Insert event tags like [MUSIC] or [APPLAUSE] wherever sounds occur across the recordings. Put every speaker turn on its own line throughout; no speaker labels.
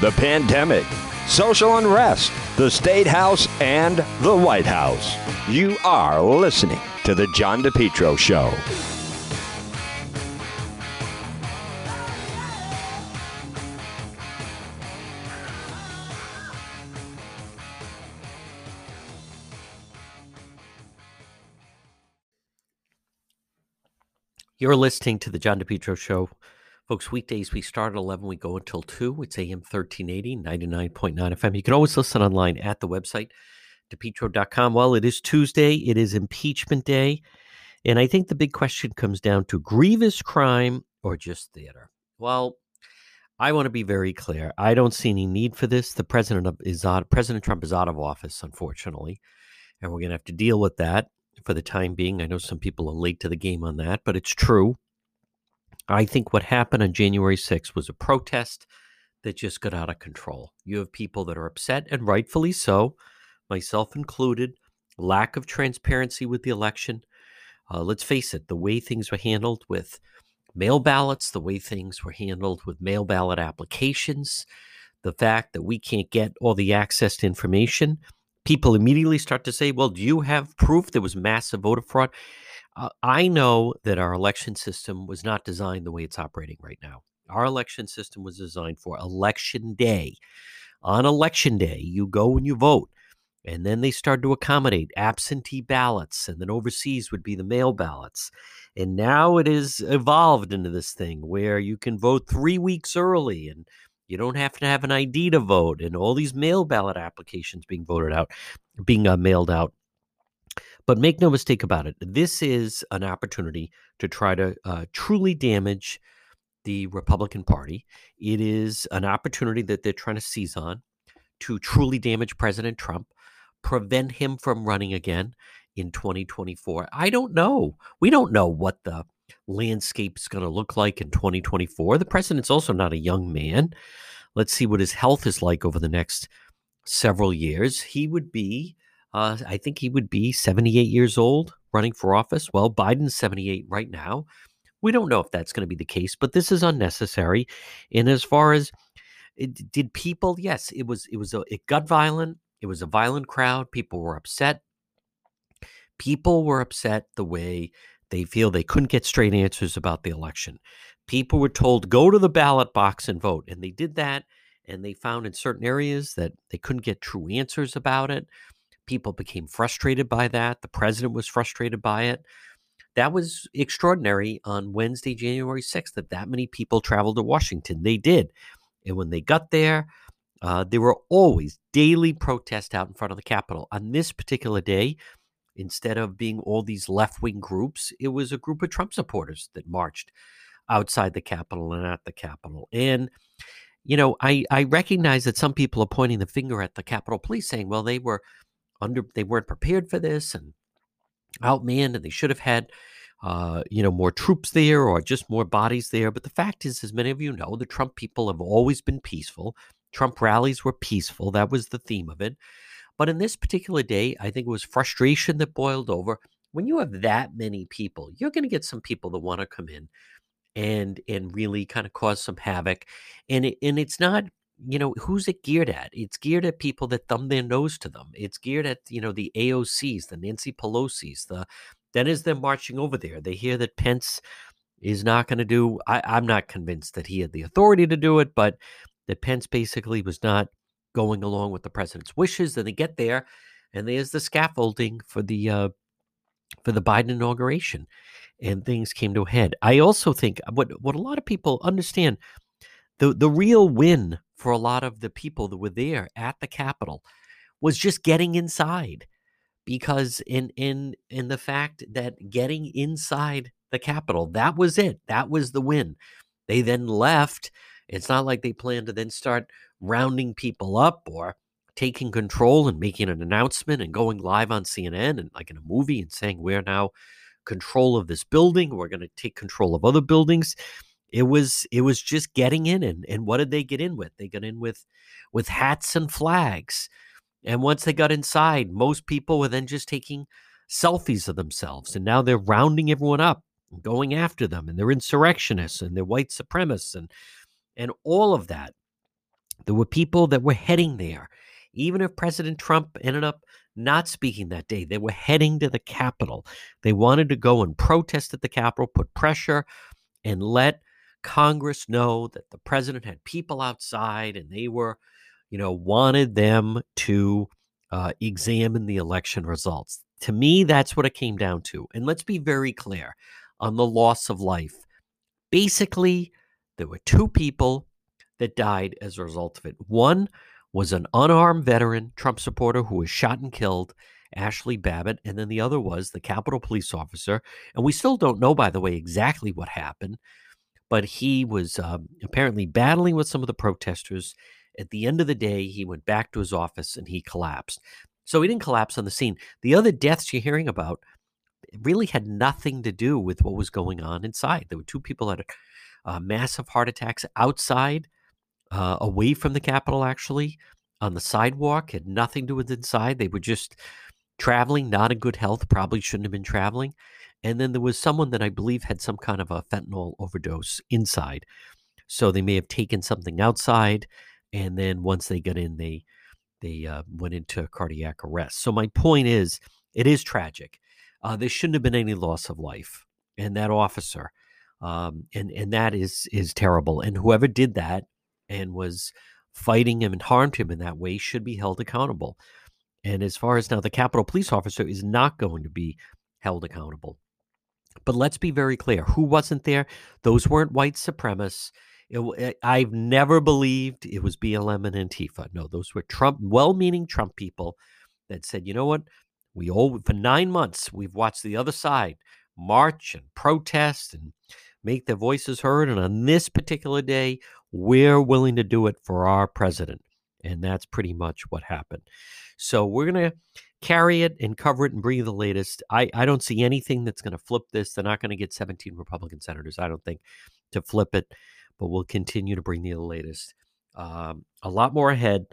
the pandemic, social unrest, the State House, and the White House. You are listening to The John DePetro Show.
You're listening to the John DePetro Show. Folks, weekdays we start at 11, we go until 2. It's AM 1380, 99.9 FM. You can always listen online at the website, depetro.com. Well, it is Tuesday, it is impeachment day. And I think the big question comes down to grievous crime or just theater. Well, I want to be very clear. I don't see any need for this. The president is out, President Trump is out of office, unfortunately, and we're going to have to deal with that for the time being. I know some people are late to the game on that, but it's true. I think what happened on January 6th was a protest that just got out of control. You have people that are upset, and rightfully so, myself included. Lack of transparency with the election. Uh, let's face it, the way things were handled with mail ballots, the way things were handled with mail ballot applications, the fact that we can't get all the access to information people immediately start to say, well, do you have proof there was massive voter fraud? Uh, I know that our election system was not designed the way it's operating right now. Our election system was designed for election day. On election day, you go and you vote. And then they started to accommodate absentee ballots, and then overseas would be the mail ballots. And now it is evolved into this thing where you can vote three weeks early and you don't have to have an ID to vote, and all these mail ballot applications being voted out, being uh, mailed out. But make no mistake about it, this is an opportunity to try to uh, truly damage the Republican Party. It is an opportunity that they're trying to seize on to truly damage President Trump, prevent him from running again in 2024. I don't know. We don't know what the landscape is going to look like in 2024. The president's also not a young man. Let's see what his health is like over the next several years. He would be, uh, I think he would be 78 years old running for office. Well, Biden's 78 right now. We don't know if that's going to be the case, but this is unnecessary. And as far as it, did people, yes, it was it was a, it got violent. It was a violent crowd. People were upset. People were upset the way they feel they couldn't get straight answers about the election. People were told, go to the ballot box and vote. And they did that. And they found in certain areas that they couldn't get true answers about it. People became frustrated by that. The president was frustrated by it. That was extraordinary on Wednesday, January 6th, that that many people traveled to Washington. They did. And when they got there, uh, there were always daily protests out in front of the Capitol. On this particular day, Instead of being all these left wing groups, it was a group of Trump supporters that marched outside the Capitol and at the Capitol. And, you know, I, I recognize that some people are pointing the finger at the Capitol Police saying, well, they were under, they weren't prepared for this and outmanned and they should have had, uh, you know, more troops there or just more bodies there. But the fact is, as many of you know, the Trump people have always been peaceful. Trump rallies were peaceful. That was the theme of it. But in this particular day, I think it was frustration that boiled over. When you have that many people, you're going to get some people that want to come in and and really kind of cause some havoc. And it, and it's not you know who's it geared at it's geared at people that thumb their nose to them it's geared at you know the aocs the nancy pelosi's the then as they're marching over there they hear that pence is not going to do I, i'm not convinced that he had the authority to do it but that pence basically was not going along with the president's wishes. And they get there, and there's the scaffolding for the uh, for the Biden inauguration, and things came to a head. I also think uh, what what a lot of people understand the the real win for a lot of the people that were there at the Capitol was just getting inside because in in in the fact that getting inside the Capitol that was it that was the win. They then left. It's not like they planned to then start rounding people up or taking control and making an announcement and going live on CNN and like in a movie and saying we're now control of this building. We're going to take control of other buildings it was it was just getting in and and what did they get in with they got in with with hats and flags and once they got inside most people were then just taking selfies of themselves and now they're rounding everyone up and going after them and they're insurrectionists and they're white supremacists and and all of that There were people that were heading there. Even if President Trump ended up not speaking that day, they were heading to the Capitol. They wanted to go and protest at the Capitol, put pressure, and let Congress know that the president had people outside and they were, you know, wanted them to uh, examine the election results. To me, that's what it came down to. And let's be very clear on the loss of life. Basically, there were two people that died as a result of it. One was an unarmed veteran Trump supporter who was shot and killed, Ashley Babbitt, and then the other was the Capitol police officer. And we still don't know, by the way, exactly what happened, but he was um, apparently battling with some of the protesters. At the end of the day, he went back to his office and he collapsed. So he didn't collapse on the scene. The other deaths you're hearing about really had nothing to do with what was going on inside. There were two people that had uh, massive heart attacks outside uh, away from the Capitol, actually, on the sidewalk, had nothing to do with inside. They were just traveling, not in good health, probably shouldn't have been traveling. And then there was someone that I believe had some kind of a fentanyl overdose inside. So they may have taken something outside, and then once they got in, they they uh, went into cardiac arrest. So my point is, it is tragic. Uh, there shouldn't have been any loss of life, and that officer, um, and and that is is terrible. And whoever did that and was fighting him and harmed him in that way should be held accountable. And as far as now, the Capitol police officer is not going to be held accountable. But let's be very clear who wasn't there? Those weren't white supremacists. It, eh, I've never believed it was BLM and Antifa. No, those were Trump, well meaning Trump people that said, you know what? We all, for nine months, we've watched the other side march and protest and make their voices heard. And on this particular day, we're willing to do it for our president. And that's pretty much what happened. So we're going to carry it and cover it and bring you the latest. I, I don't see anything that's going to flip this. They're not going to get 17 Republican senators, I don't think, to flip it, but we'll continue to bring you the latest. Um, a lot more ahead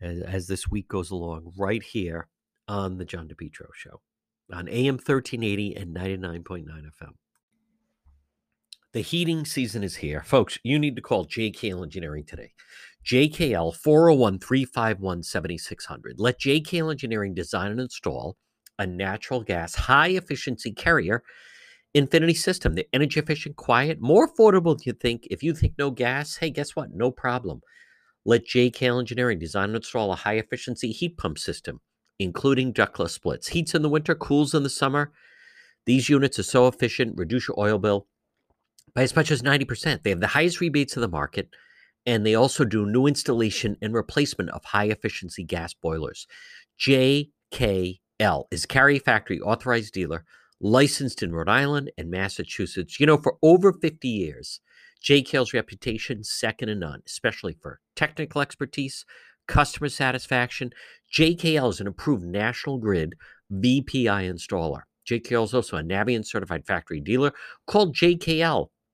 as, as, this week goes along, right here on the John DePetro Show on AM 1380 and 99.9 FM. The heating season is here. Folks, you need to call JKL Engineering today. JKL 401 351 7600. Let JKL Engineering design and install a natural gas high efficiency carrier infinity system. The energy efficient, quiet, more affordable than you think. If you think no gas, hey, guess what? No problem. Let JKL Engineering design and install a high efficiency heat pump system, including ductless splits. Heats in the winter, cools in the summer. These units are so efficient, reduce your oil bill by as much as 90%. They have the highest rebates in the market, and they also do new installation and replacement of high efficiency gas boilers. JKL is Carrier Factory authorized dealer, licensed in Rhode Island and Massachusetts. You know, for over 50 years, JKL's reputation second to none, especially for technical expertise, customer satisfaction. JKL is an approved National Grid VPI installer. JKL is also a Navien certified factory dealer called JKL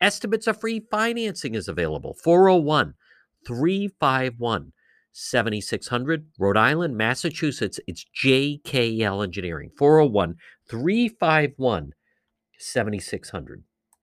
Estimates of free. Financing is available. 401 351 7600. Rhode Island, Massachusetts. It's JKL Engineering. 401 351 7600.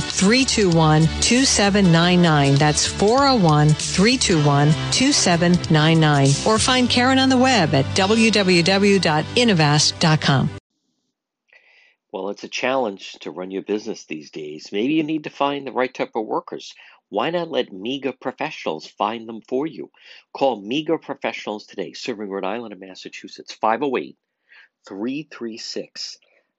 321 2799. That's 401 321 2799. Or find Karen on the web at www.innovast.com.
Well, it's a challenge to run your business these days. Maybe you need to find the right type of workers. Why not let MEGA professionals find them for you? Call MEGA professionals today, serving Rhode Island and Massachusetts, 508 336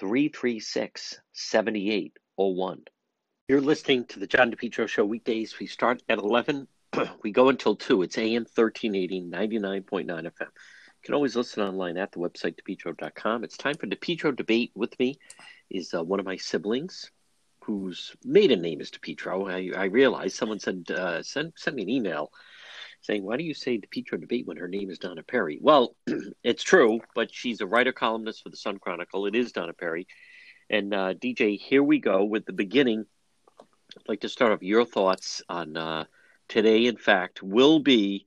336 7801. You're listening to the John DePetro Show weekdays. We start at 11, [CLEARS THROAT] we go until 2. It's AM 1380, 99.9 FM. You can always listen online at the website, depetro.com. It's time for DePetro Debate with me is uh, one of my siblings whose maiden name is DePetro. I, I realized someone said, uh, send, send me an email saying, why do you say DePetro Debate when her name is Donna Perry? Well, [CLEARS THROAT] it's true, but she's a writer columnist for the Sun Chronicle. It is Donna Perry. And uh, DJ, here we go with the beginning. I'd like to start off your thoughts on uh, today, in fact, will be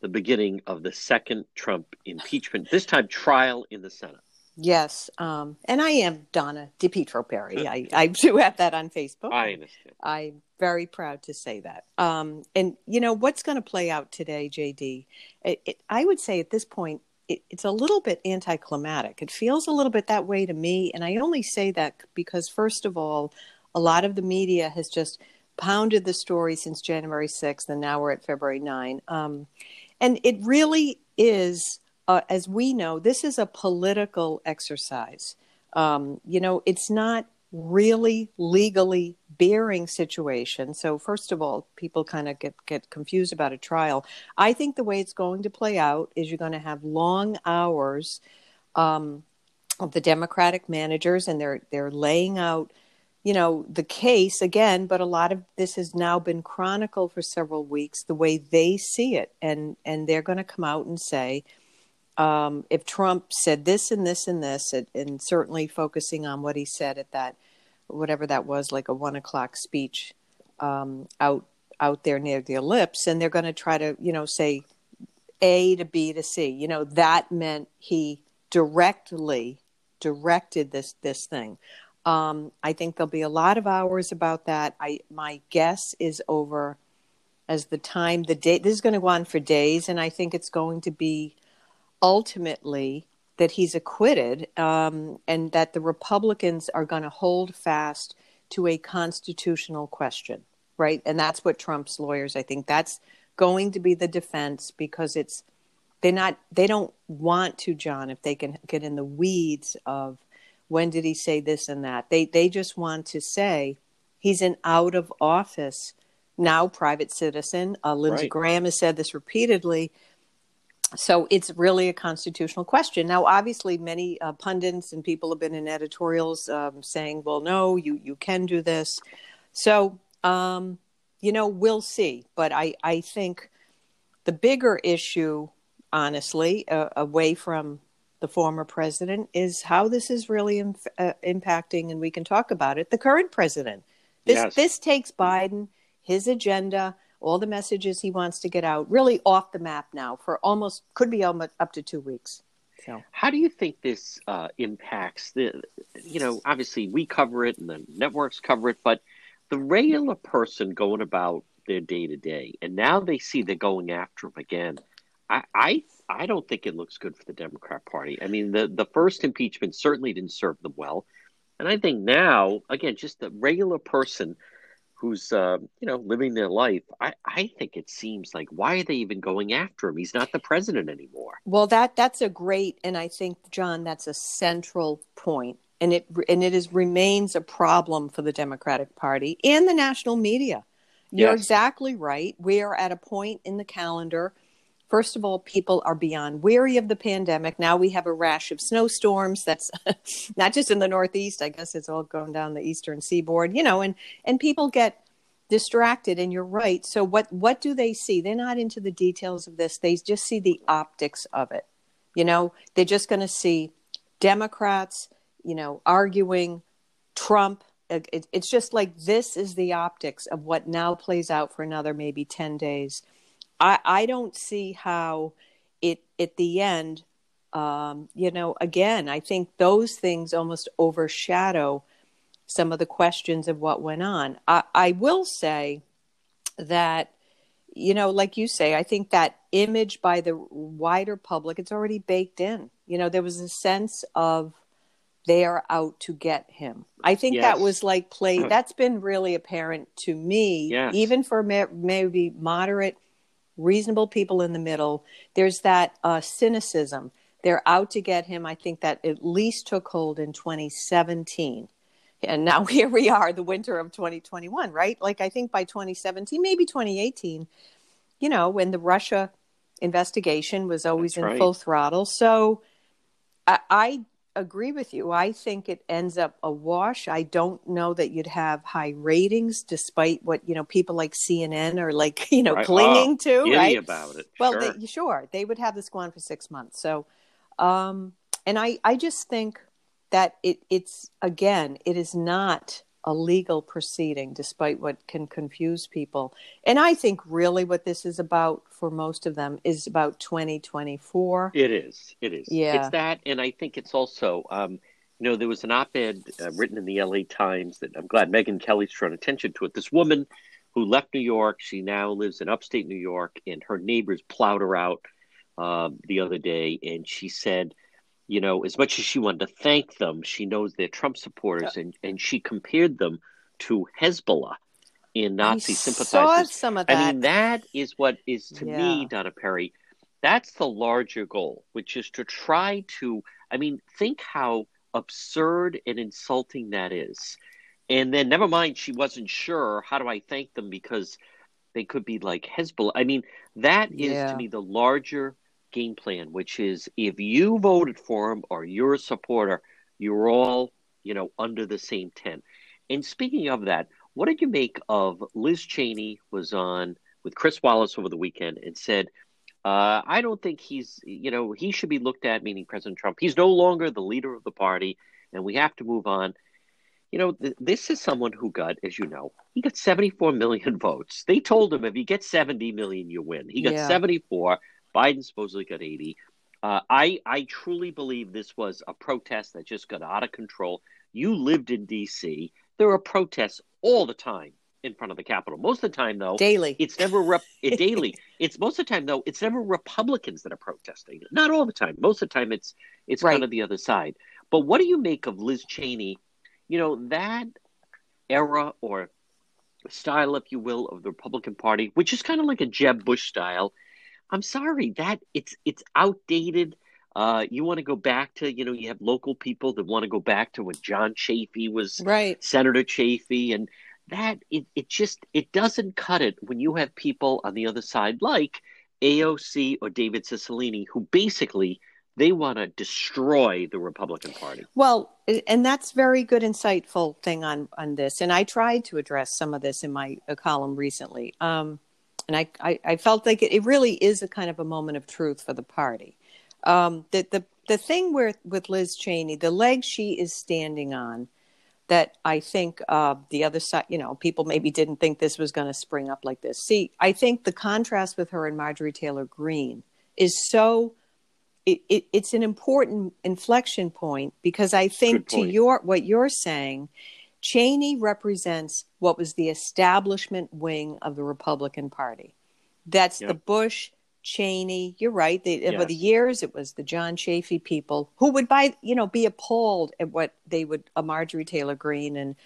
the beginning of the second Trump impeachment, this time trial in the Senate.
Yes, um, and I am Donna DePetro Perry. I, I do have that on Facebook.
I understand.
I'm very proud to say that. Um, and you know what's going to play out today, JD? It, it, I would say at this point, it, it's a little bit anticlimactic. It feels a little bit that way to me, and I only say that because, first of all, a lot of the media has just pounded the story since January 6th, and now we're at February 9. Um, and it really is uh, as we know, this is a political exercise. Um, you know, it's not really legally bearing situation. So first of all, people kind of get, get confused about a trial. I think the way it's going to play out is you're going to have long hours um, of the Democratic managers, and they're they're laying out, you know, the case again. But a lot of this has now been chronicled for several weeks, the way they see it, and and they're going to come out and say, um, if Trump said this and this and this, and, and, certainly focusing on what he said at that, whatever that was, like a one o'clock speech um, out out there near the ellipse, and they're going to try to, you know, say A to B to C. You know, that meant he directly directed this this thing. Um, I think there'll be a lot of hours about that. I my guess is over as the time the day this is going to go on for days, and I think it's going to be ultimately that he's acquitted um, and that the Republicans are going to hold fast to a constitutional question, right? And that's what Trump's lawyers, I think, that's going to be the defense because it's they're not they don't want to, John, if they can get in the weeds of when did he say this and that. They they just want to say he's an out of office now private citizen. Uh, Lindsey right. Graham has said this repeatedly so it's really a constitutional question. Now, obviously, many uh, pundits and people have been in editorials um, saying, "Well, no, you you can do this." So, um, you know, we'll see. But I I think the bigger issue, honestly, uh, away from the former president, is how this is really inf- uh, impacting, and we can talk about it. The current president. This yes. this takes Biden, his agenda all the messages he wants to get out, really off the map now for almost could be almost up to two weeks.
So, how do you think this uh, impacts the? You know, obviously we cover it and the networks cover it, but the regular person going about their day to day, and now they see they're going after him again. I, I I don't think it looks good for the Democrat Party. I mean, the the first impeachment certainly didn't serve them well, and I think now, again, just the regular person who's uh, you know living their life I, I think it seems like why are they even going after him he's not the president anymore
well that that's a great and i think john that's a central point and it and it is remains a problem for the Democratic Party and the national media. You're
Yes.
exactly right. We are at a point in the calendar. First of all, people are beyond weary of the pandemic. Now we have a rash of snowstorms. That's [LAUGHS] not just in the Northeast. I guess it's all going down the eastern seaboard. You know, and and people get distracted. And you're right. So what what do they see? They're not into the details of this. They just see the optics of it. You know, they're just going to see Democrats, you know, arguing Trump. It, it- it's just like this is the optics of what now plays out for another maybe 10 days. I, I don't see how it at the end, um, you know, again, I think those things almost overshadow some of the questions of what went on. I, I will say that you know like you say i think that image by the wider public it's already baked in you know there was a sense of they are out to get him i think that was like played [CLEARS THROAT] that's been really apparent to me
Yes.
even for ma- maybe moderate reasonable people in the middle. There's that uh, cynicism. They're out to get him. I think that at least took hold in 2017 and now [LAUGHS] here we are the winter of 2021 right? Like i think by 2017 maybe 2018 you know when the russia investigation was always
That's
in
right.
full throttle. So I, I agree with you i think it ends up a wash i don't know that you'd have high ratings despite what you know people like cnn are like [LAUGHS] you know
Right.
clinging
Oh,
to right
about it.
well,
sure.
they, sure, they would have this go on for six months. So, um, and I, I just think that it, it's again, it is not a legal proceeding, despite what can confuse people. And I think really what this is about for most of them is about 2024.
It is. It is.
Yeah.
It's that, and I think it's also, um, you know, there was an op-ed uh, written in the LA Times that I'm glad Megyn Kelly's drawn attention to it. This woman who left New York, she now lives in upstate New York, and her neighbors plowed her out um, the other day, and she said, you know, as much as she wanted to thank them, she knows they're Trump supporters, and and she compared them to Hezbollah in Nazi
I
sympathizers.
saw some of that.
I mean, that is what is to me, Donna Perry, that's the larger goal, which is to try to, I mean, think how absurd and insulting that is. And then, never mind, she wasn't sure. How do I thank them? Because they could be like Hezbollah. I mean, that is
Yeah.
to me the larger game plan, which is if you voted for him or you're a supporter, you're all, you know, under the same tent. And speaking of that, what did you make of Liz Cheney was on with Chris Wallace over the weekend and said, uh, I don't think he's, you know, he should be looked at, meaning President Trump. He's no longer the leader of the party, and we have to move on. You know, th- this is someone who got, as you know, he got 74 million [LAUGHS] votes. They told him if you get 70 million, you win. He got
Yeah.
74. Biden supposedly got 80. Uh, I, I truly believe this was a protest that just got out of control. You lived in D.C. There are protests all the time in front of the Capitol. Most of the time, though,
daily.
it's never rep- [LAUGHS] daily. It's most of the time though. It's never Republicans that are protesting. Not all the time. Most of the time, it's it's
Right.
kind of the other side. But what do you make of Liz Cheney? You know that era or style, if you will, of the Republican Party, which is kind of like a Jeb Bush style. I'm sorry that it's it's outdated. Uh, you want to go back to you know you have local people that want to go back to when John Chafee was
right.
Senator Chafee, and that it, it just it doesn't cut it when you have people on the other side like AOC or David Cicilline who basically they want to destroy the Republican Party.
Well, and that's very good, insightful thing on on this. And I tried to address some of this in my uh, column recently. Um, and I, I, I felt like it, it really is a kind of a moment of truth for the party. Um, the, the the thing where with Liz Cheney, the leg she is standing on, that I think uh, the other side, you know, people maybe didn't think this was going to spring up like this. See, I think the contrast with her and Marjorie Taylor Greene is so. It, it, it's an important inflection point because I think to your what you're saying, Cheney represents what was the establishment wing of the Republican Party. That's the Bush, Cheney. You're right. The, Over the years, it was the John Chafee people who would, by you know, be appalled at what they would, uh, Marjorie Taylor Greene and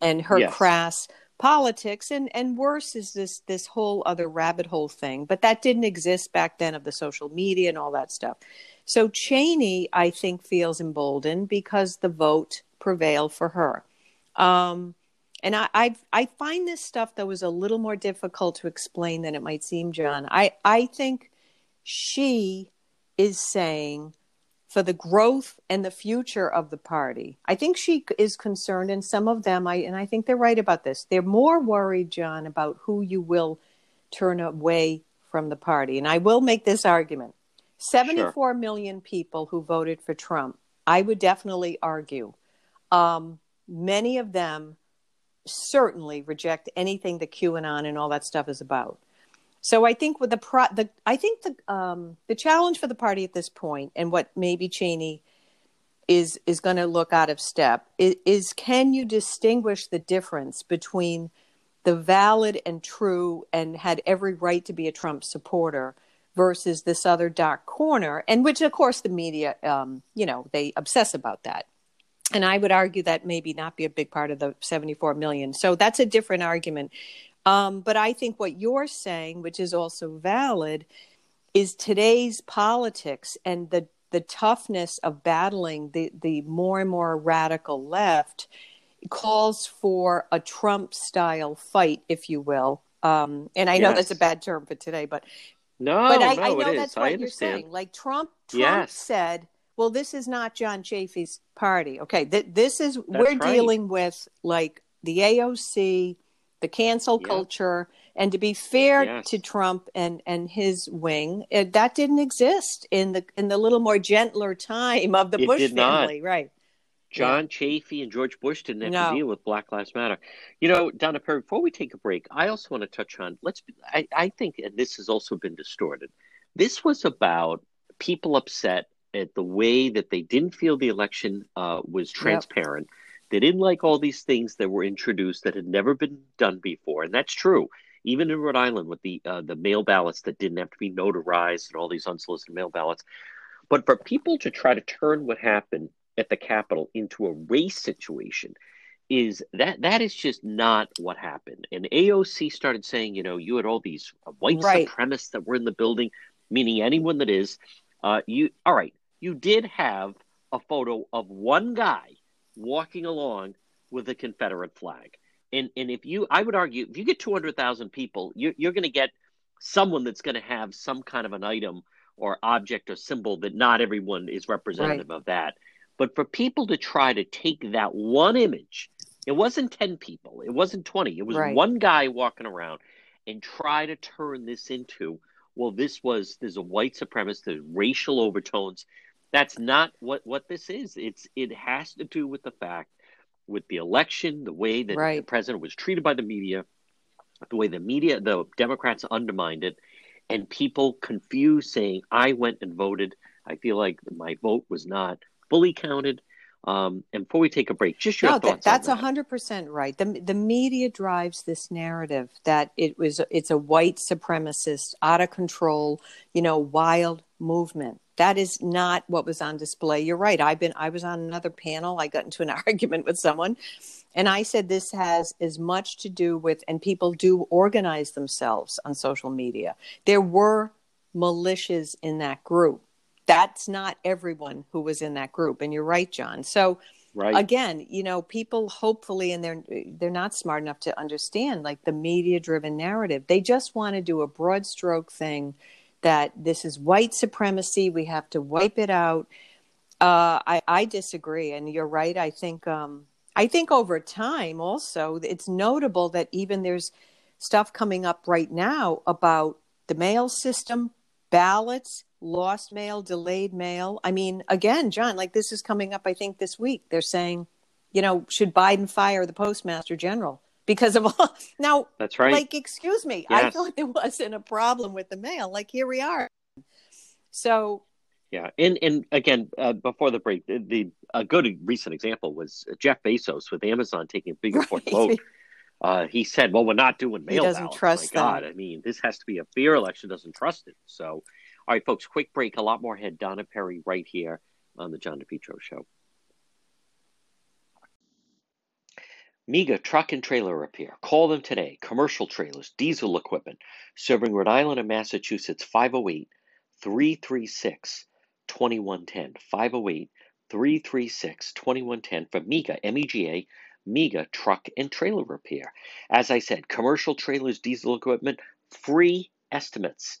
and her
Yes.
crass politics, and and worse is this this whole other rabbit hole thing. But that didn't exist back then of the social media and all that stuff. So Cheney, I think, feels emboldened because the vote prevailed for her. Um, and I, I, I find this stuff that was a little more difficult to explain than it might seem, John. I I think she is saying for the growth and the future of the party. I think she is concerned, and some of them, I and I think they're right about this. They're more worried, John, about who you will turn away from the party. And I will make this argument: seventy-four sure. million people who voted for Trump. I would definitely argue um, many of them certainly reject anything that QAnon and all that stuff is about. So I think with the pro, the I think the um, the challenge for the party at this point, and what maybe Cheney is is going to look out of step is, is can you distinguish the difference between the valid and true and had every right to be a Trump supporter versus this other dark corner, and which of course the media, um, you know, they obsess about that. And I would argue that maybe not be a big part of the 74 million. So that's a different argument. Um, but I think what you're saying, which is also valid, is today's politics and the the toughness of battling the the more and more radical left calls for a Trump style fight, if you will. Um, and I yes. know that's a bad term for today, but
no,
but I,
no,
I know
it
that's
is.
what you're saying. Like Trump, Trump
yes.
said, "Well, this is not John Chafee's party. Okay, th- this is
that's
we're
right.
dealing with like the AOC." the cancel
yeah.
culture. And to be fair
yes.
to Trump and, and his wing, it, that didn't exist in the in the little more gentler time of the
it
Bush
family,
not. right?
John yeah. Chafee and George Bush didn't have
no.
to deal with Black Lives Matter. You know, Donna Perry, before we take a break, I also want to touch on let's I, I think and this has also been distorted. This was about people upset at the way that they didn't feel the election uh, was transparent. Yep they didn't like all these things that were introduced that had never been done before, and that's true. Even in Rhode Island, with the uh, the mail ballots that didn't have to be notarized and all these unsolicited mail ballots, but for people to try to turn what happened at the Capitol into a race situation is that that is just not what happened. And AOC started saying, you know, you had all these white
right.
supremacists that were in the building, meaning anyone that is. Uh, you all right? You did have a photo of one guy walking along with a Confederate flag. And and if you, I would argue, if you get two hundred thousand people, you're you're going to get someone that's going to have some kind of an item or object or symbol that not everyone is representative
right.
of that. But for people to try to take that one image, it wasn't 10 people, it wasn't 20, it was
right.
one guy walking around and try to turn this into, well, this was, there's a white supremacist, there's racial overtones. That's not what what this is. It's it has to do with the fact with the election, the way that
right.
the president was treated by the media, the way the media, the Democrats undermined it, and people confused saying, "I went and voted." I feel like my vote was not fully counted. Um, and before we take a break, just your
no,
thoughts.
That, that's
hundred
percent right. the The media drives this narrative that it was it's a white supremacist, out of control, you know, wild movement. That is not what was on display. You're right. I've been i was on another panel. I got into an [LAUGHS] argument with someone and i said this has as much to do with and people do organize themselves on social media. There were militias in that group that's not everyone who was in that group and you're right john so
right
again you know people hopefully and they're they're not smart enough to understand like the media driven narrative they just want to do a broad stroke thing that this is white supremacy. We have to wipe it out. Uh, I, I, disagree, and you're right. I think um, I think over time also it's notable that even there's stuff coming up right now about the mail system, ballots, lost mail, delayed mail. I mean, again, John, like this is coming up. I think this week they're saying, you know, should Biden fire the postmaster general? because of [LAUGHS] all now
that's right
like excuse me
yes.
i thought there wasn't a problem with the mail like here we are so
yeah and and again uh, before the break the, the, a good recent example was jeff bezos with amazon taking a bigger
right.
vote [LAUGHS] uh, he said well we're not doing mail
he doesn't trust
My god i mean this has to be a fair election doesn't trust it so all right folks quick break a lot more ahead donna perry right here on the john depetro show MEGA Truck and Trailer Repair. Call them today. Commercial trailers, diesel equipment, serving Rhode Island and Massachusetts 508 336 2110. 508
336 2110 for MEGA, M E G A, MEGA Truck and Trailer Repair. As I said, commercial trailers, diesel equipment, free estimates.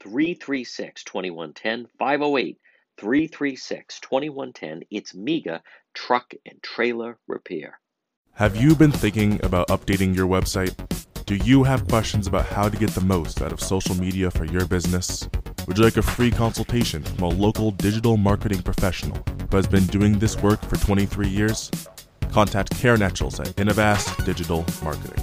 336 2110, 508 336 2110. It's MEGA Truck and Trailer Repair.
Have you been thinking about updating your website? Do you have questions about how to get the most out of social media for your business? Would you like a free consultation from a local digital marketing professional who has been doing this work for 23 years? Contact Karen Etchels at Innovast Digital Marketing.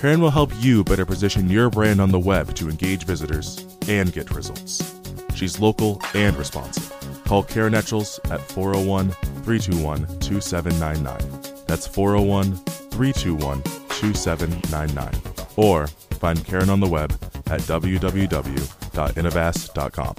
Karen will help you better position your brand on the web to engage visitors and get results. She's local and responsive. Call Karen Etchels at 401 321 2799. That's 401 321 2799. Or find Karen on the web at www.innovast.com.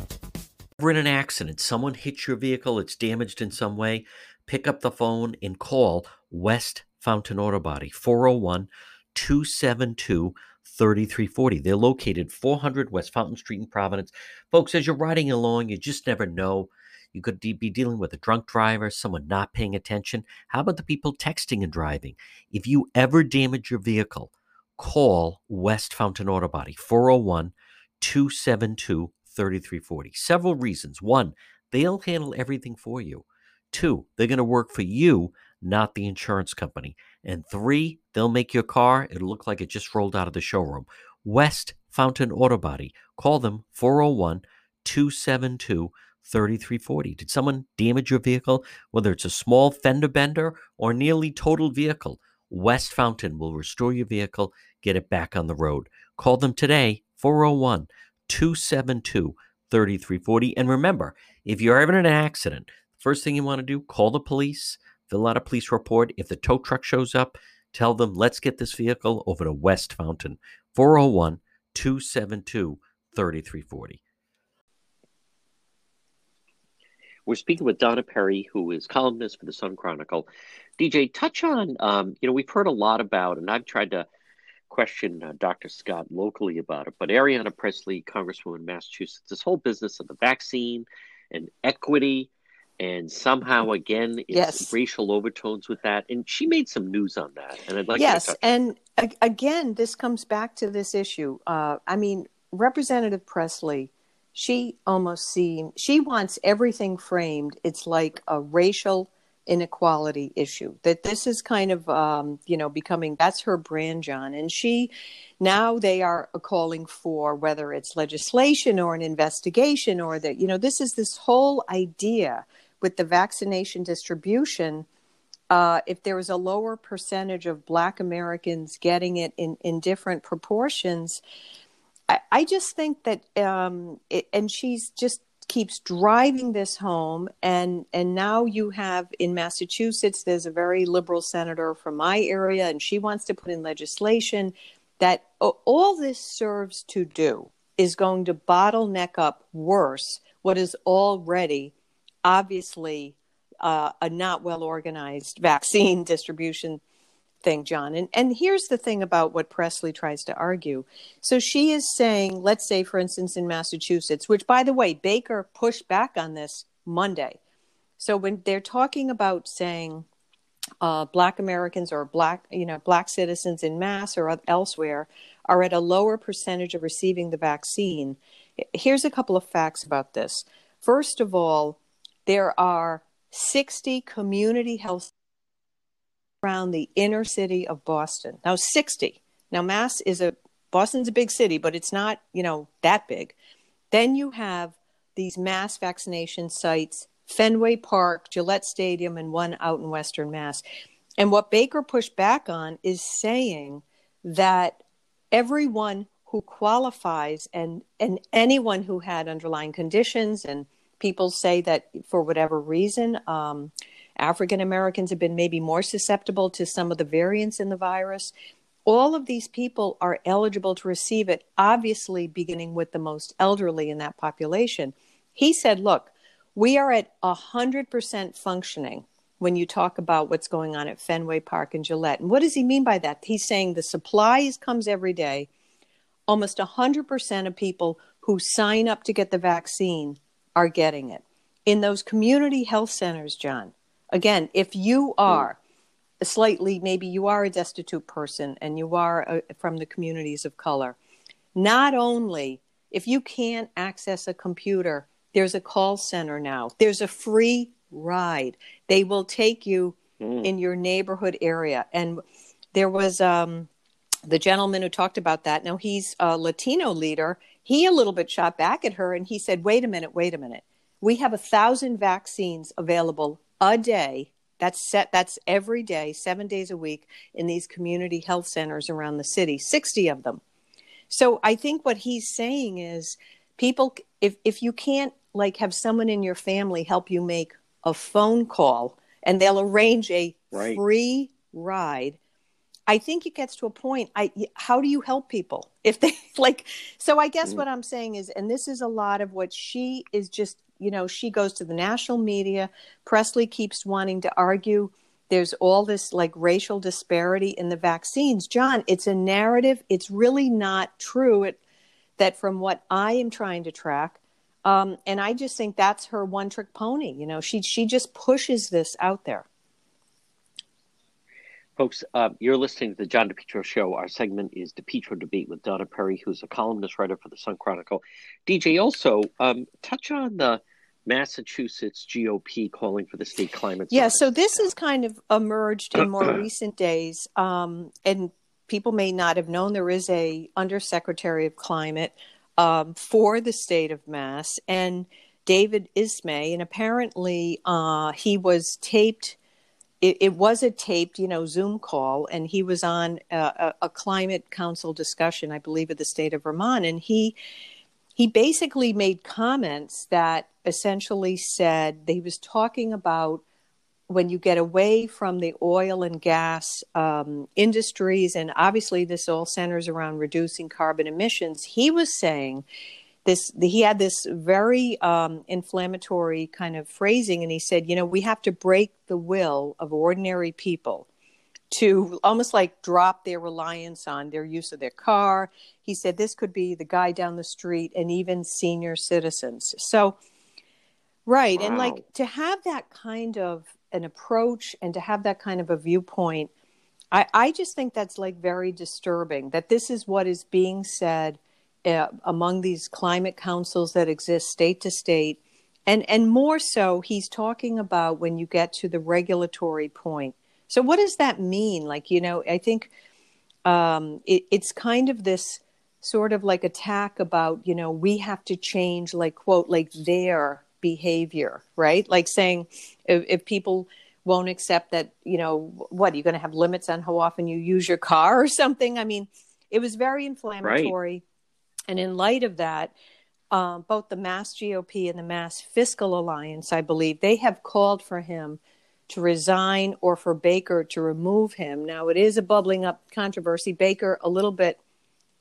We're in an accident. Someone hits your vehicle, it's damaged in some way. Pick up the phone and call West Fountain Auto Body, 401 272 3340. They're located 400 West Fountain Street in Providence. Folks, as you're riding along, you just never know. You could be dealing with a drunk driver, someone not paying attention. How about the people texting and driving? If you ever damage your vehicle, call West Fountain Auto Body, 401 272 3340. Several reasons. One, they'll handle everything for you. Two, they're going to work for you, not the insurance company. And three, they'll make your car, it'll look like it just rolled out of the showroom. West Fountain Auto Body. Call them 401 272 3340. Did someone damage your vehicle, whether it's a small fender bender or nearly totaled vehicle? West Fountain will restore your vehicle, get it back on the road. Call them today, 401 272 3340. And remember, if you're in an accident, first thing you want to do, call the police, fill out a police report. If the tow truck shows up, tell them, let's get this vehicle over to West Fountain, 401 272 3340.
We're speaking with Donna Perry, who is columnist for the Sun Chronicle. DJ, touch on, um, you know, we've heard a lot about, and I've tried to question uh, Dr. Scott locally about it, but Ayanna Pressley, Congresswoman Massachusetts, this whole business of the vaccine and equity, and somehow again, it's
yes.
racial overtones with that. And she made some news on that, and I'd like to
yes, and again, this comes back to this issue. Uh, I mean, Representative pressley she almost seems she wants everything framed it's like a racial inequality issue that this is kind of um, you know becoming that's her brand john and she now they are calling for whether it's legislation or an investigation or that you know this is this whole idea with the vaccination distribution uh, if there was a lower percentage of black americans getting it in, in different proportions I, I just think that, um, it, and she's just keeps driving this home. And and now you have in Massachusetts there's a very liberal senator from my area and she wants to put in legislation that all this serves to do is going to bottleneck up worse what is already obviously uh, a not well organized vaccine [LAUGHS] distribution thing, John. And and here's the thing about what Pressley tries to argue. So she is saying, let's say, for instance, in Massachusetts, which by the way, Baker pushed back on this Monday. So when they're talking about saying uh, Black Americans or Black, you know, Black citizens in Mass or elsewhere are at a lower percentage of receiving the vaccine. Here's a couple of facts about this. First of all, there are 60 community health around the inner city of Boston. Now, 60. Now, Mass is a, Boston's a big city, but it's not, you know, that big. Then you have these mass vaccination sites Fenway Park, Gillette Stadium, and one out in Western Mass. And what Baker pushed back on is saying that everyone who qualifies and, and anyone who had underlying conditions, and people say that for whatever reason, um, African Americans have been maybe more susceptible to some of the variants in the virus. All of these people are eligible to receive it, obviously, beginning with the most elderly in that population. He said, Look, we are at 100% functioning when you talk about what's going on at Fenway Park and Gillette. And what does he mean by that? He's saying the supplies comes every day. Almost 100% of people who sign up to get the vaccine are getting it. In those community health centers, John, again, if you are a slightly, maybe you are a destitute person and you are uh, from the communities of color, not only if you can't access a computer, there's a call center now, there's a free ride. They will take you mm. in your neighborhood area. And there was um, the gentleman who talked about that. Now he's a Latino leader. He a little bit shot back at her and he said, wait a minute, wait a minute. We have a thousand vaccines available a day. That's set. That's every day, seven days a week in these community health centers around the city. Sixty of them. So I think what he's saying is, people, if if you can't like have someone in your family help you make a phone call and they'll arrange a right. free ride i think it gets to a point i how do you help people [LAUGHS] if they like so i guess mm. what i'm saying is and this is a lot of what she is just you know she goes to the national media pressley keeps wanting to argue there's all this like racial disparity in the vaccines john it's a narrative it's really not true it, that from what i am trying to track um, and I just think that's her one trick pony. You know, she she just pushes this out there.
Folks, uh, you're listening to the John DePetro Show. Our segment is DePetro Debate with Donna Perry, who's a columnist writer for the Sun Chronicle. DJ, also um, touch on the Massachusetts GOP calling for the state climate.
Yeah, so this has kind of emerged in more [CLEARS THROAT] recent days, um, and people may not have known there is a undersecretary of climate um, for the state of Mass, and David Ismay, and apparently uh, he was taped. It, it, was a taped, you know, Zoom call, and he was on a, a climate council discussion, I believe, of the state of Vermont, and he he basically made comments that essentially said he was talking about when you get away from the oil and gas um, industries, and obviously this all centers around reducing carbon emissions, he was saying this. He had this very um, inflammatory kind of phrasing, and he said, "You know, we have to break the will of ordinary people." To almost like drop their reliance on their use of their car. He said this could be the guy down the street and even senior citizens. So, right. Wow. And like to have that kind of an approach and to have that kind of a viewpoint I, I just think that's like very disturbing that this is what is being said uh, among these climate councils that exist state to state and and more so he's talking about when you get to the regulatory point so what does that mean like you know i think um, it, it's kind of this sort of like attack about you know we have to change like quote like their behavior, right? Like saying if, if people won't accept that, you know, what, are you going to have limits on how often you use your car or something? I mean, it was very inflammatory. Right. And in light of that, um, both the Mass GOP and the Mass Fiscal Alliance, I believe, they have called for him to resign or for Baker to remove him. Now, it is a bubbling up controversy. Baker, a little bit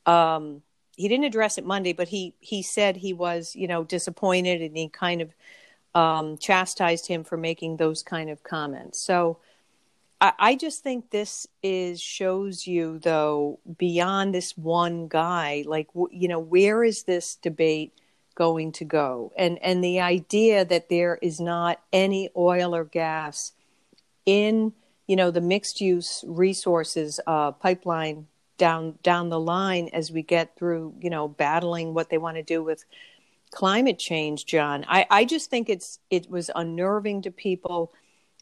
um, he didn't address it Monday, but he he said he was you know disappointed and he kind of um, chastised him for making those kind of comments. So I, I just think this is shows you though beyond this one guy, like you know where is this debate going to go, and and the idea that there is not any oil or gas in you know the mixed use resources uh, pipeline down down the line as we get through you know battling what they want to do with climate change john. I i just think it's it was unnerving to people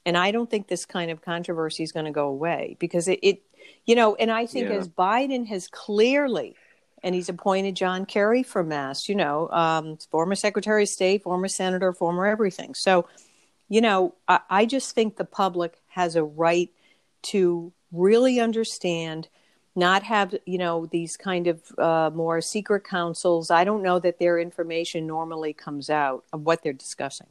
and i don't think this kind of controversy is going to go away because it, it you know and i think yeah. as biden has clearly and he's appointed john kerry for mass you know um, former secretary of state former senator former everything. So you know I, I just think the public has a right to really understand not have you know these kind of uh, more secret councils i don't know that their information normally comes out of what they're discussing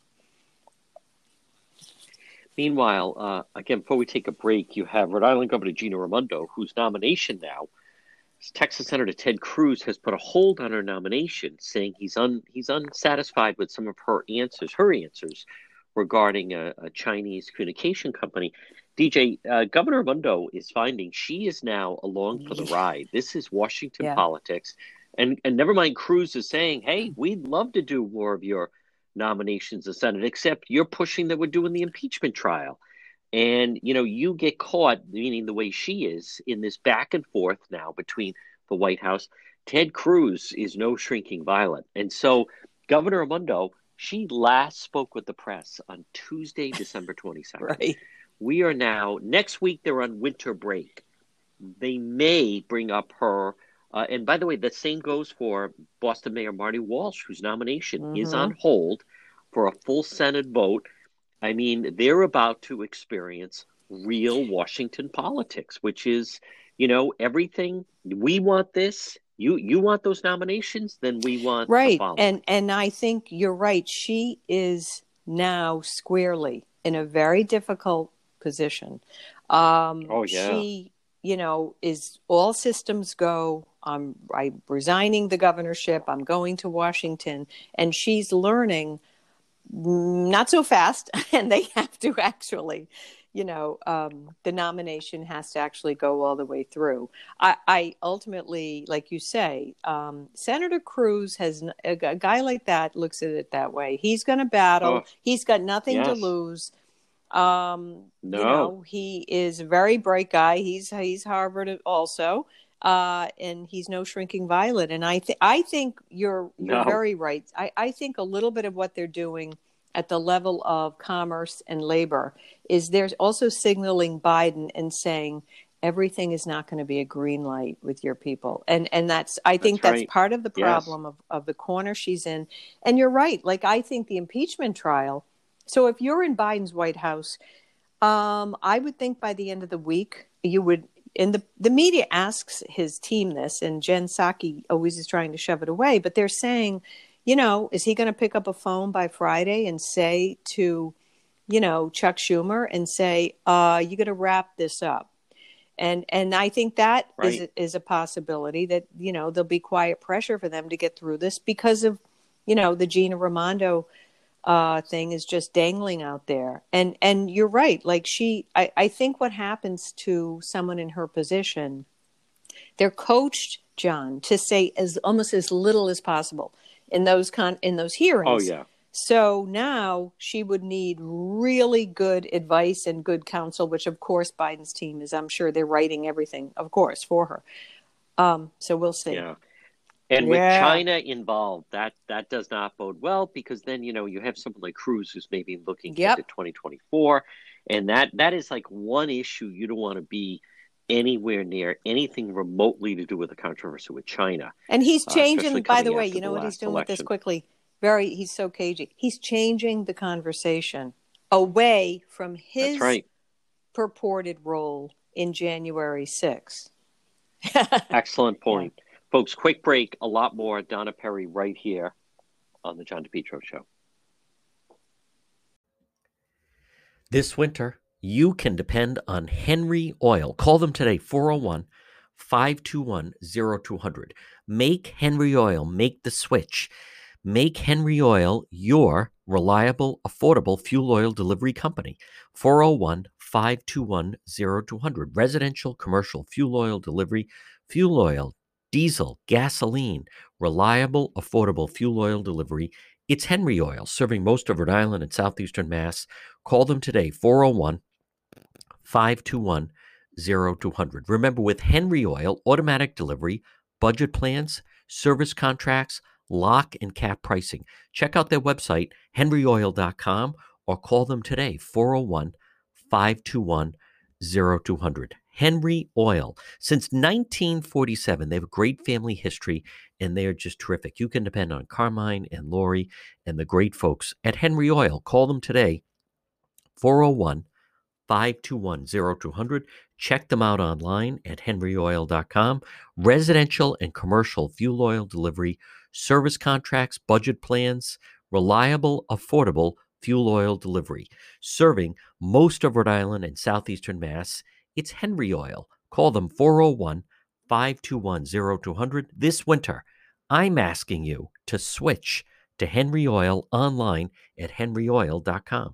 Meanwhile, uh, again, before we take a break, you have Rhode Island Governor Gina Raimondo, whose nomination now, Texas Senator Ted Cruz has put a hold on her nomination, saying he's un, he's unsatisfied with some of her answers, her answers regarding a, a Chinese communication company. DJ, uh, Governor Raimondo is finding she is now along for the ride. This is Washington yeah. politics. And, and never mind, Cruz is saying, hey, we'd love to do more of your nominations to Senate, except you're pushing that we're doing the impeachment trial. And, you know, you get caught, meaning the way she is, in this back and forth now between the White House. Ted Cruz is no shrinking violet. And so Governor Raimondo, she last spoke with the press on Tuesday, [LAUGHS] December 22nd.
right.
We are now, next week, they're on winter break. They may bring up her. Uh, and by the way, the same goes for Boston Mayor Marty Walsh, whose nomination mm-hmm. is on hold for a full Senate vote. I mean, they're about to experience real Washington politics, which is, you know, everything we want this. You you want those nominations, then we want
right. And and I think you're right. She is now squarely in a very difficult position. Um,
oh yeah.
She, you know, is all systems go. I'm I'm resigning the governorship. I'm going to Washington, and she's learning not so fast [LAUGHS] and they have to actually you know um, the nomination has to actually go all the way through i, I ultimately like you say um, senator cruz has a, a, guy like that looks at it that way he's going to battle oh, he's got nothing yes. to lose um, no. you know he is a very bright guy he's he's harvard also uh, and he's no shrinking violet. And I think I think you're you're no. very right. I, I think a little bit of what they're doing at the level of commerce and labor is they're also signaling Biden and saying everything is not going to be a green light with your people and and that's i think that's, that's part of the problem yes. of, of the corner she's in and you're right like i think the impeachment trial so if you're in biden's white house um, i would think by the end of the week you would and the, the media asks his team this, and Jen Psaki always is trying to shove it away, but they're saying, you know, is he going to pick up a phone by Friday and say to, you know, Chuck Schumer and say, uh, you got to wrap this up? And and I think that right. is is a possibility that you know there'll be quiet pressure for them to get through this because of you know the Gina Raimondo uh, thing is just dangling out there. And and you're right. Like she, I, I think what happens to someone in her position, they're coached, John, to say as almost as little as possible in those con in those hearings.
Oh yeah.
So now she would need really good advice and good counsel, which of course Biden's team is. I'm sure they're writing everything, of course, for her. Um, so we'll see.
Yeah. And yeah. with China involved, that that does not bode well because then you know you have someone like Cruz who's maybe looking yep. into 2024, and that that is like one issue you don't want to be anywhere near anything remotely to do with the controversy with China.
And he's uh, changing. Uh, by the way, you know what he's doing election. with this quickly? Very, he's so cagey. He's changing the conversation away from his
right.
purported role in January 6th. [LAUGHS]
Excellent point. Yeah. Folks, quick break. A lot more. Donna Perry right here on the John DePetro Show.
This winter, you can depend on Henry Oil. Call them today, 401 521 0200. Make Henry Oil, make the switch. Make Henry Oil your reliable, affordable fuel oil delivery company. 401 521 0200. Residential, commercial fuel oil delivery, fuel oil diesel, gasoline, reliable, affordable fuel oil delivery. It's Henry Oil, serving most of Rhode Island and southeastern Mass. Call them today, 401 521 0200. Remember, with Henry Oil, automatic delivery, budget plans, service contracts, lock and cap pricing. Check out their website, henryoil.com, or call them today, 401 521 0200. Henry Oil. Since 1947, they have a great family history and they are just terrific. You can depend on Carmine and Lori and the great folks at Henry Oil. Call them today, 401 521 0200. Check them out online at henryoil.com. Residential and commercial fuel oil delivery, service contracts, budget plans, reliable, affordable fuel oil delivery. Serving most of Rhode Island and southeastern Mass, it's Henry Oil. Call them 401 521 0200 this winter. I'm asking you to switch to Henry Oil online at henryoil.com.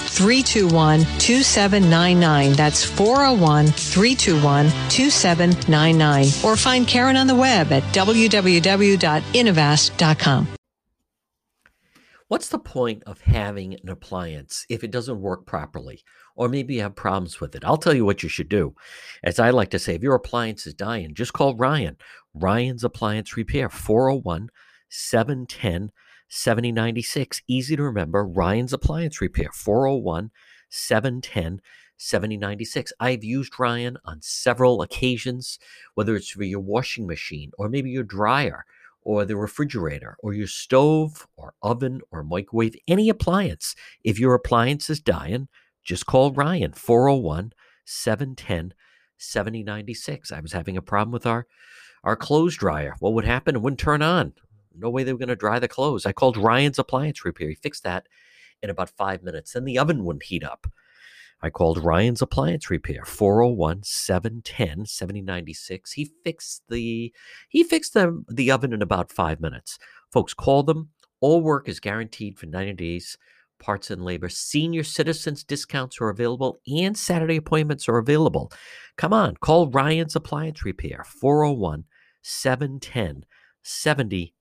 321 2799. That's 401 321 2799. Or find Karen on the web at www.innovast.com.
What's the point of having an appliance if it doesn't work properly? Or maybe you have problems with it. I'll tell you what you should do. As I like to say, if your appliance is dying, just call Ryan. Ryan's Appliance Repair, 401 710 7096. Easy to remember. Ryan's Appliance Repair, 401 710 7096. I've used Ryan on several occasions, whether it's for your washing machine or maybe your dryer or the refrigerator or your stove or oven or microwave, any appliance. If your appliance is dying, just call Ryan, 401 710 7096. I was having a problem with our our clothes dryer. What would happen? It wouldn't turn on. No way they were going to dry the clothes. I called Ryan's Appliance Repair. He fixed that in about five minutes. Then the oven wouldn't heat up. I called Ryan's Appliance Repair, 401 710 7096. He fixed the he fixed the, the oven in about five minutes. Folks, call them. All work is guaranteed for 90 days. Parts and labor. Senior citizens discounts are available and Saturday appointments are available. Come on, call Ryan's Appliance Repair, 401 710 7096.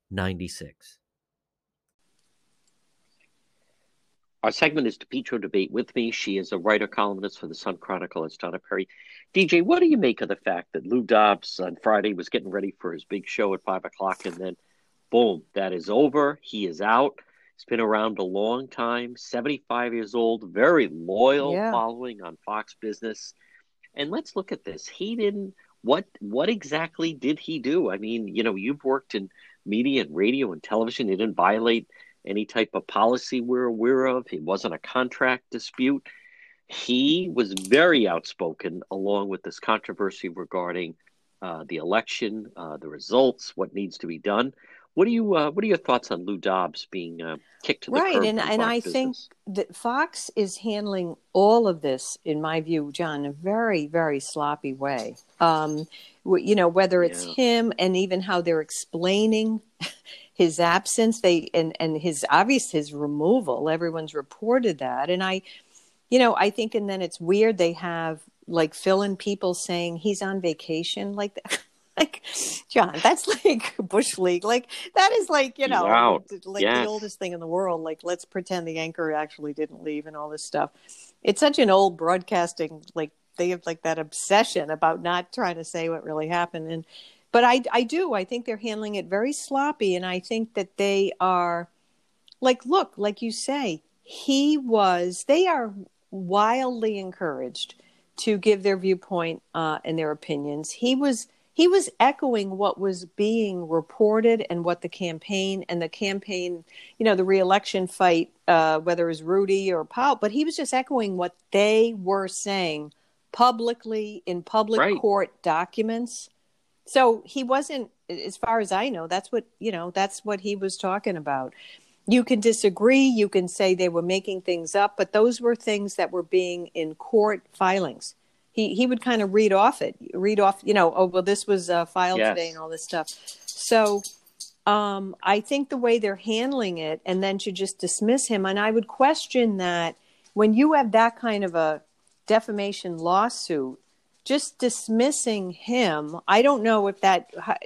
Our segment is DePetro Debate with me. She is a writer columnist for the Sun Chronicle. It's Donna Perry. DJ, what do you make of the fact that Lou Dobbs on Friday was getting ready for his big show at five o'clock, and then, boom, that is over. He is out. He's been around a long time, 75 years old, very loyal
Yeah.
following on Fox Business. And let's look at this. He didn't what what exactly did he do? I mean, you know, you've worked in media and radio and television. He didn't violate any type of policy we're aware of. It wasn't a contract dispute. He was very outspoken along with this controversy regarding uh, the election, uh, the results, what needs to be done. What do you uh, What are your thoughts on Lou Dobbs being uh, kicked to the
right
curb
and and
Fox
i think that fox is handling all of this in my view john in a very very sloppy way. Um you know whether it's
Yeah.
him and even how they're explaining [LAUGHS] his absence they and and his obvious his removal everyone's reported that. And i you know i think and then it's weird they have like fill-in people saying he's on vacation like that [LAUGHS] like john that's [LAUGHS] like bush league like that is like you know
Wow.
like
Yes.
the oldest thing in the world like let's pretend the anchor actually didn't leave and all this stuff it's such an old broadcasting like they have like that obsession about not trying to say what really happened and but i i do i think they're handling it very sloppy and i think that they are like look like you say he was they are wildly encouraged to give their viewpoint uh, and their opinions he was he was echoing what was being reported and what the campaign and the campaign you know the reelection fight uh, whether it was rudy or powell but he was just echoing what they were saying publicly in public
Right.
court documents. So he wasn't as far as i know that's what you know that's what he was talking about. You can disagree you can say they were making things up but those were things that were being in court filings he he would kind of read off it read off you know oh well this was uh, filed
Yes.
today and all this stuff so um i think the way they're handling it and then to just dismiss him and i would question that when you have that kind of a defamation lawsuit just dismissing him i don't know if that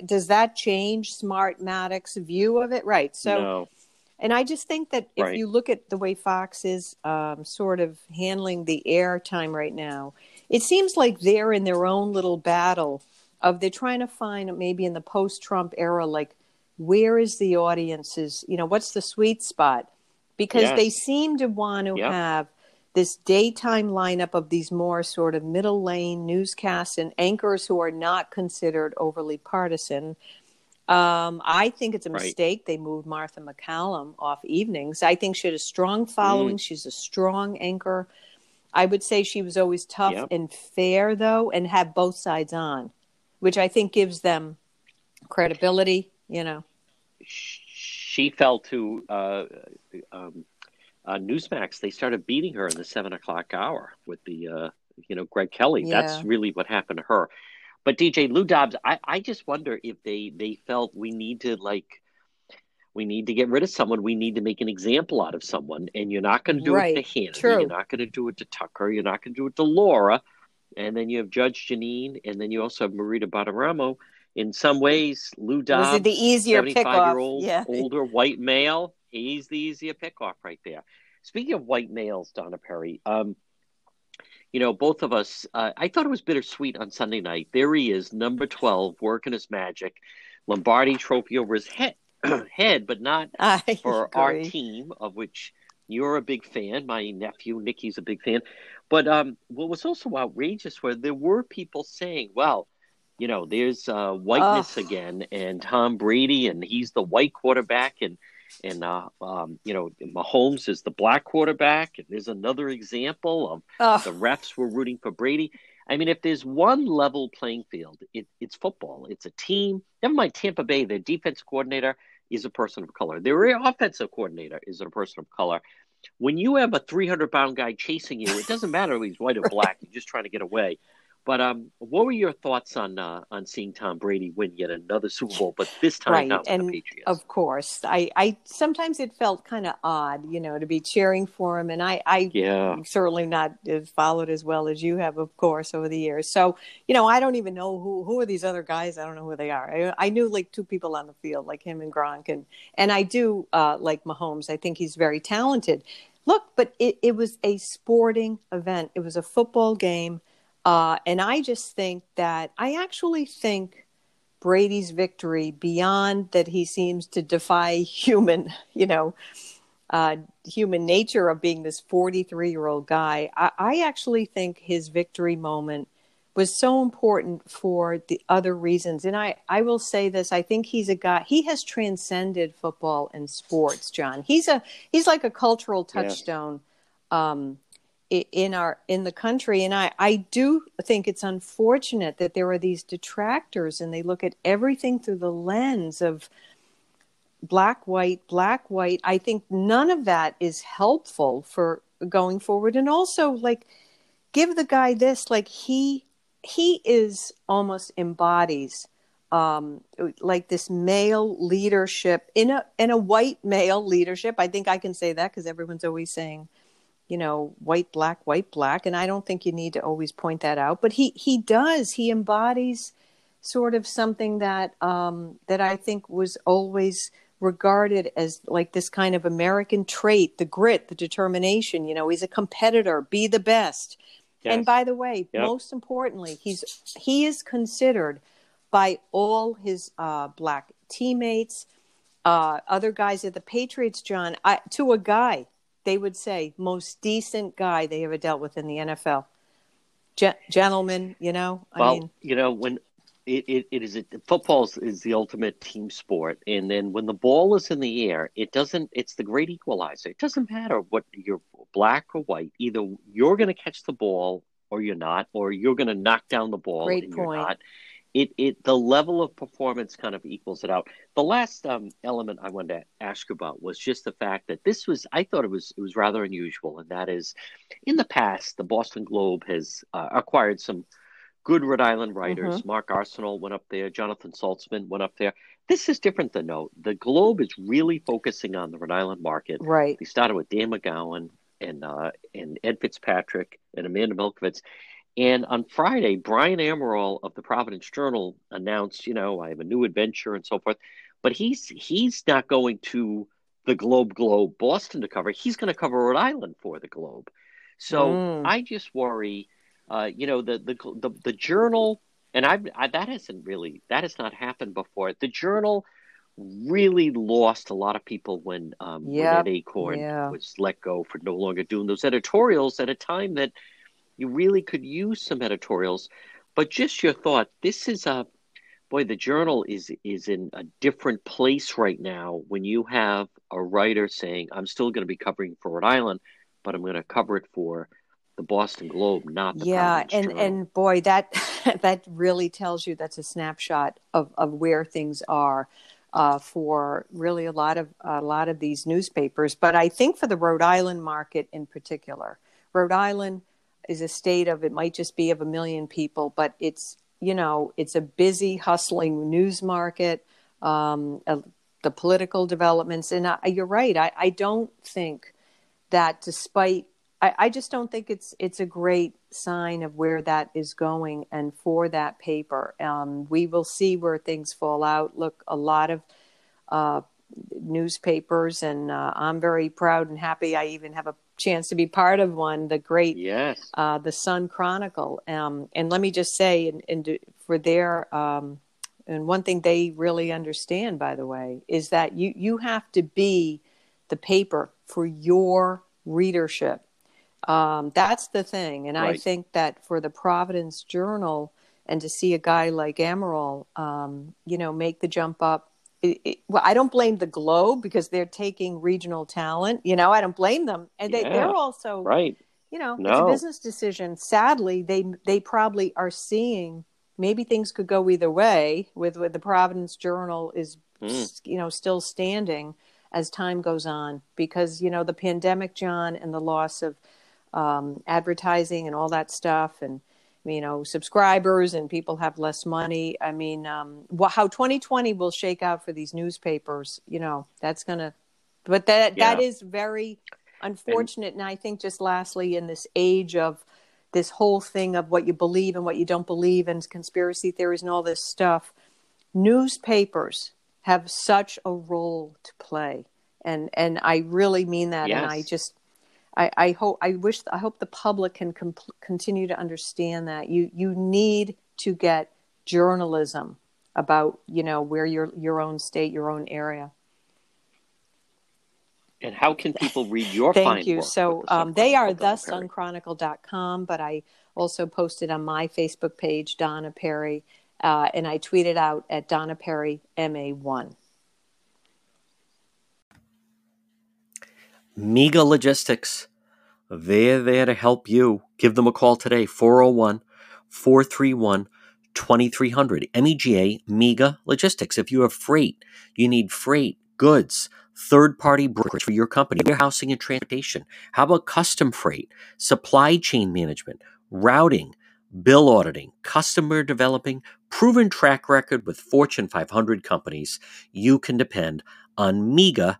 does that change Smart smartmatic's view of it right so
no.
and I just think that if
Right.
you look at the way Fox is um, sort of handling the air time right now, it seems like they're in their own little battle of they're trying to find maybe in the post-Trump era, like where is the audience's, you know, what's the sweet spot? because
Yes.
they seem to want to
Yep.
have this daytime lineup of these more sort of middle lane newscasts and anchors who are not considered overly partisan. Um, I think it's a
Right.
mistake they moved Martha McCallum off evenings. I think she had a strong following.
Mm.
She's a strong anchor. I would say she was always tough
Yep.
and fair, though, and have both sides on, which I think gives them credibility. You know,
she fell to uh, um, uh, Newsmax. They started beating her in the seven o'clock hour with the, uh, you know, Greg Kelly.
Yeah.
That's really what happened to her. But DJ Lou Dobbs, I, I just wonder if they they felt we need to like we need to get rid of someone. We need to make an example out of someone, and you're not going to do
Right.
it to Hannity.
True.
You're not going to do it to Tucker. You're not going to do it to Laura. And then you have Judge Jeanine, and then you also have Maria Bartiromo. In some ways, Lou Dobbs
was it the easier
75
pickoff?
year old
Yeah.
older white male he's the easier pickoff right there speaking of white males donna perry um you know both of us uh, i thought it was bittersweet on sunday night there he is number 12 working his magic lombardi trophy over his head [CLEARS THROAT] head but not [LAUGHS]
I
for our team, of which you're a big fan. My nephew Nicky's a big fan. But um, what was also outrageous were there were people saying, "Well, you know, there's uh, whiteness again, and Tom Brady, and he's the white quarterback, and and uh, um, you know, Mahomes is the black quarterback, and there's another example of the refs were rooting for Brady. I mean, if there's one level playing field, it, it's football. It's a team. Never mind Tampa Bay, their defense coordinator is a person of color. Their offensive coordinator is a person of color. When you have a 300 pound guy chasing you, it doesn't matter if he's white or black. You're just trying to get away. But um, what were your thoughts on uh, on seeing Tom Brady win yet another Super Bowl, but this time
right
not with
and
the Patriots?
of course i i sometimes it felt kind of odd you know to be cheering for him and i i
yeah,
certainly not as followed as well as you have of course over the years. So you know i don't even know who who are these other guys? I don't know who they are. I, I knew like two people on the field like him and gronk and and i do uh like mahomes. I think he's very talented. Look but it, it was a sporting event. It was a football game uh and i just think that i actually think Brady's victory beyond that he seems to defy [LAUGHS] human, you know, uh, human nature of being this 43 year old guy. I, I actually think his victory moment was so important for the other reasons. And I, I will say this, I think he's a guy, he has transcended football and sports, John. He's a, he's like a cultural touchstone. Um, i- in our in the country. And I, I do think it's unfortunate that there are these detractors and they look at everything through the lens of black white black white. I think none of that is helpful for going forward. And also like give the guy this like he he is almost embodies um like this male leadership in a in a white male leadership. I think i can say that because everyone's always saying you know white black white black. And i don't think you need to always point that out. But he he does. He embodies sort of something that um that i think was always regarded as like this kind of american trait the grit the determination you know he's a competitor be the best. And by the way
Yep.
most importantly he's he is considered by all his uh black teammates uh other guys at the patriots john. I, to a guy they would say most decent guy they ever dealt with in the NFL. Gen- gentlemen, you know, I
well,
mean,
you know, when it, it, it is football is, is the ultimate team sport, and then when the ball is in the air, it doesn't. It's the great equalizer. It doesn't matter what you're black or white. Either you're going to catch the ball or you're not, or you're going to knock down the ball
Great
and
point.
you're not. It it the level of performance kind of equals it out. The last um, element I wanted to ask about was just the fact that this was I thought it was it was rather unusual, and that is, in the past, the Boston Globe has uh, acquired some good Rhode Island writers. Mark Arsenault went up there. Jonathan Saltzman went up there. This is different than no. The Globe is really focusing on the Rhode Island market.
right.
They started with Dan McGowan and uh, and Ed Fitzpatrick and Amanda Milkovits. And on Friday, Brian Amaral of the Providence Journal announced, you know, I have a new adventure and so forth. But he's he's not going to the Globe Globe Boston to cover. He's going to cover Rhode Island for the Globe. So
Mm.
I just worry, uh, you know, the the the, the journal, and I've, I that hasn't really that has not happened before. The journal
really lost a lot of people when um,
Yep,
Achorn
yeah.
was let go for no longer doing those editorials at a time that you really could use some editorials. But just your thought, this is a boy. The journal is is in a different place right now. When you have a writer saying, "I'm still going to be covering for Rhode Island, but I'm going to cover it for the Boston Globe, not the
yeah and
Journal."
and boy that [LAUGHS] that really tells you that's a snapshot of of where things are uh, for really a lot of a lot of these newspapers but i think for the rhode island market in particular rhode island is a state of it might just be of a million people but it's you know it's a busy hustling news market um, uh, the political developments and I, you're right I, I don't think that despite I, I just don't think it's it's a great sign of where that is going and for that paper. Um, we will see where things fall out. Look, a lot of uh, newspapers, and uh, I'm very proud and happy. I even have a chance to be part of one. The great
yes,
uh, the Sun Chronicle. Um, and let me just say, and, and for their, um, and one thing they really understand, by the way, is that you, you have to be the paper for your readership. Um, that's the thing. And I think that for the Providence Journal, and to see a guy like Amaral, um, you know, make the jump up. It, it, well, I don't blame the Globe because they're taking regional talent. You know, I don't blame them, and they,
Yeah.
they're also
right.
you know it's a business decision sadly they they probably are seeing maybe things could go either way with with the providence journal is
Mm.
you know still standing as time goes on because you know the pandemic john and the loss of um, advertising and all that stuff and you know subscribers and people have less money. I mean um, how 2020 will shake out for these newspapers you know that's gonna but that that
Yeah.
is very unfortunate. And i think just lastly in this age of this whole thing of what you believe and what you don't believe and conspiracy theories and all this stuff newspapers have such a role to play. And and i really mean that and i just I, I hope I wish I hope the public can continue to understand that. You you need to get journalism about you know where your your own state your own area.
And how can people read your
thank you. so
the
um, they are
dot
com, but i also posted on my facebook page donna perry uh, and i tweeted out at donna perry ma1
Mega Logistics. They're there to help you. Give them a call today, 401 431 2300. MEGA, Mega Logistics. If you have freight, you need freight, goods, third party brokerage for your company, warehousing and transportation. How about custom freight, supply chain management, routing, bill auditing, customer developing, proven track record with Fortune 500 companies? You can depend on MEGA,